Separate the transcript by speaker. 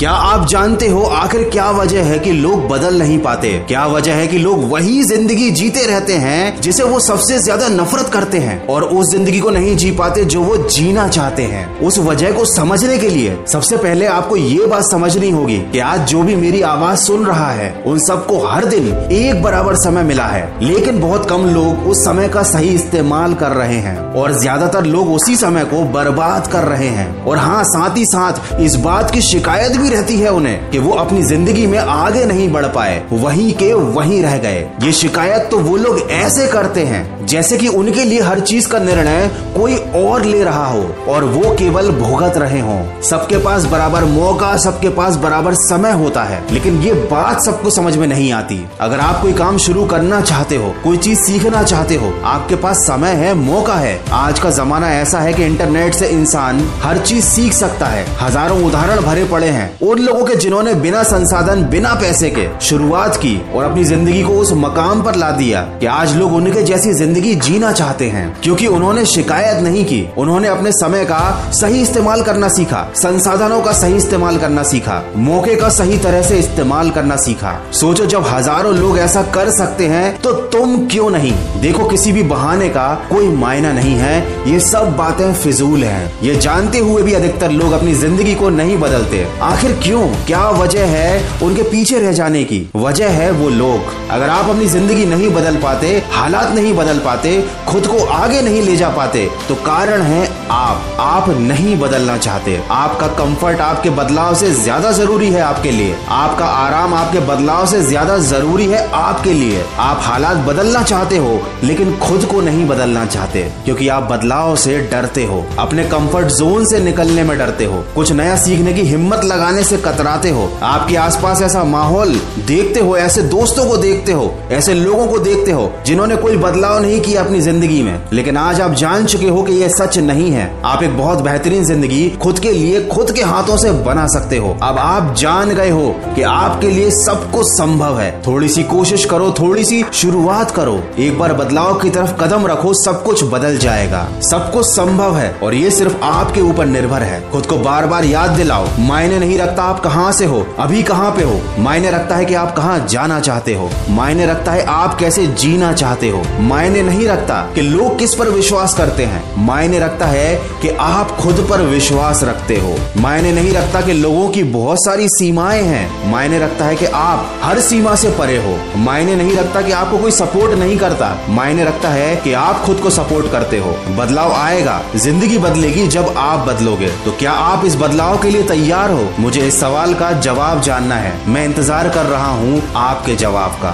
Speaker 1: क्या आप जानते हो आखिर क्या वजह है कि लोग बदल नहीं पाते? क्या वजह है कि लोग वही ज़िंदगी जीते रहते हैं जिसे वो सबसे ज़्यादा नफरत करते हैं और उस ज़िंदगी को नहीं जी पाते जो वो जीना चाहते हैं? उस वजह को समझने के लिए सबसे पहले आपको ये बात समझनी होगी कि आज जो भी मेरी आवाज़ सुन रहा है, उन सबको हर दिन एक बराबर समय मिला है। लेकिन बहुत कम लोग उस समय का सही इस्तेमाल कर रहे हैं और ज़्यादातर लोग उसी समय को बर्बाद कर रहे हैं। और हाँ साथ ही साथ इस बात की शिकायत भी रहती है उन्हें कि वो अपनी ज़िंदगी में आगे नहीं बढ़ पाए। वहीं के वहीं रह गए। ये शिकायत तो वो लोग ऐसे करते हैं, जैसे कि उनके लिए हर चीज़ का निर्णय कोई और ले रहा हो, और वो केवल भुगत रहे हो। सबके पास बराबर मौका, सबके पास बराबर समय होता है, लेकिन ये बात सबको समझ में नहीं आती। अगर आप कोई काम शुरू करना चाहते हो, कोई चीज़ सीखना चाहते हो, आपके पास समय है, मौका है। आज का जमाना ऐसा है कि इंटरनेट से इंसान हर चीज़ सीख सकता है। हज़ारों उदाहरण भरे पड़े हैं। उन लोगों के जिन्होंने बिना संसाधन, बिना पैसे के शुरुआत की और अपनी ज़िंदगी को उस मकाम पर ला दिया कि आज लोग उनके जैसी ज़िंदगी जीना चाहते हैं। क्योंकि उन्होंने शिकायत नहीं की, उन्होंने अपने समय का सही इस्तेमाल करना सीखा, संसाधनों का सही इस्तेमाल करना सीखा, मौके का सही तरह से इस्तेमाल करना सीखा। सोचो, जब हज़ारों लोग ऐसा कर सकते हैं तो तुम क्यों नहीं? देखो, किसी भी बहाने का कोई मायना नहीं है। ये सब बातें फिजूल हैं। ये जानते हुए भी अधिकतर लोग अपनी ज़िंदगी को नहीं बदलते। आखिर क्यों? क्या वजह है उनके पीछे रह जाने की? वजह है वो लोग। अगर आप अपनी ज़िंदगी नहीं बदल पाते, हालात नहीं बदल पाते, खुद को आगे नहीं ले जा पाते तो कारण है आप। आप नहीं बदलना चाहते। आपका कंफर्ट आपके बदलाव से ज़्यादा ज़रूरी है आपके लिए। आपका आराम आपके बदलाव से ज़्यादा ज़रूरी है आपके लिए। आप हालात बदलना चाहते हो, लेकिन खुद को नहीं बदलना चाहते, क्योंकि आप बदलाव से डरते हो। अपने कंफर्ट जोन से निकलने में डरते हो। कुछ नया सीखने की हिम्मत लगाने से कतराते हो। आपके आसपास ऐसा माहौल देखते हो, ऐसे दोस्तों को देखते हो, ऐसे लोगों को देखते हो, जिन्होंने कोई बदलाव नहीं किया अपनी ज़िंदगी में। लेकिन आज आप जान चुके हो कि यह सच नहीं है। आप एक बहुत बेहतरीन ज़िंदगी खुद के लिए, खुद के हाथों से बना सकते हो। अब आप जान गए हो कि आपके लिए सब कुछ संभव है। थोड़ी सी कोशिश करो थोड़ी सी शुरुआत करो। एक बार बदलाव की तरफ़ कदम रखो, सब कुछ बदल जाएगा। सब कुछ संभव है और ये सिर्फ़ आपके ऊपर निर्भर है। खुद को बार बार याद दिलाओ। मायने नहीं रखता आप कहाँ से हो? अभी कहाँ पे हो? मायने रखता है कि आप कहाँ जाना चाहते हो। मायने रखता है आप कैसे जीना चाहते हो। मायने नहीं रखता कि लोग किस पर विश्वास करते हैं। मायने रखता है कि आप खुद पर विश्वास रखते हो। मायने नहीं रखता कि लोगों की बहुत सारी सीमाएँ हैं। मायने रखता है कि आप हर सीमा से परे हो। मायने नहीं रखता कि आपको कोई सपोर्ट नहीं करता। मायने रखता है कि आप खुद को सपोर्ट करते हो। बदलाव आएगा, ज़िंदगी बदलेगी जब आप बदलोगे। तो क्या आप इस बदलाव के लिए तैयार हो? मुझे इस सवाल का जवाब जानना है। मैं इंतज़ार कर रहा हूँ आपके जवाब का।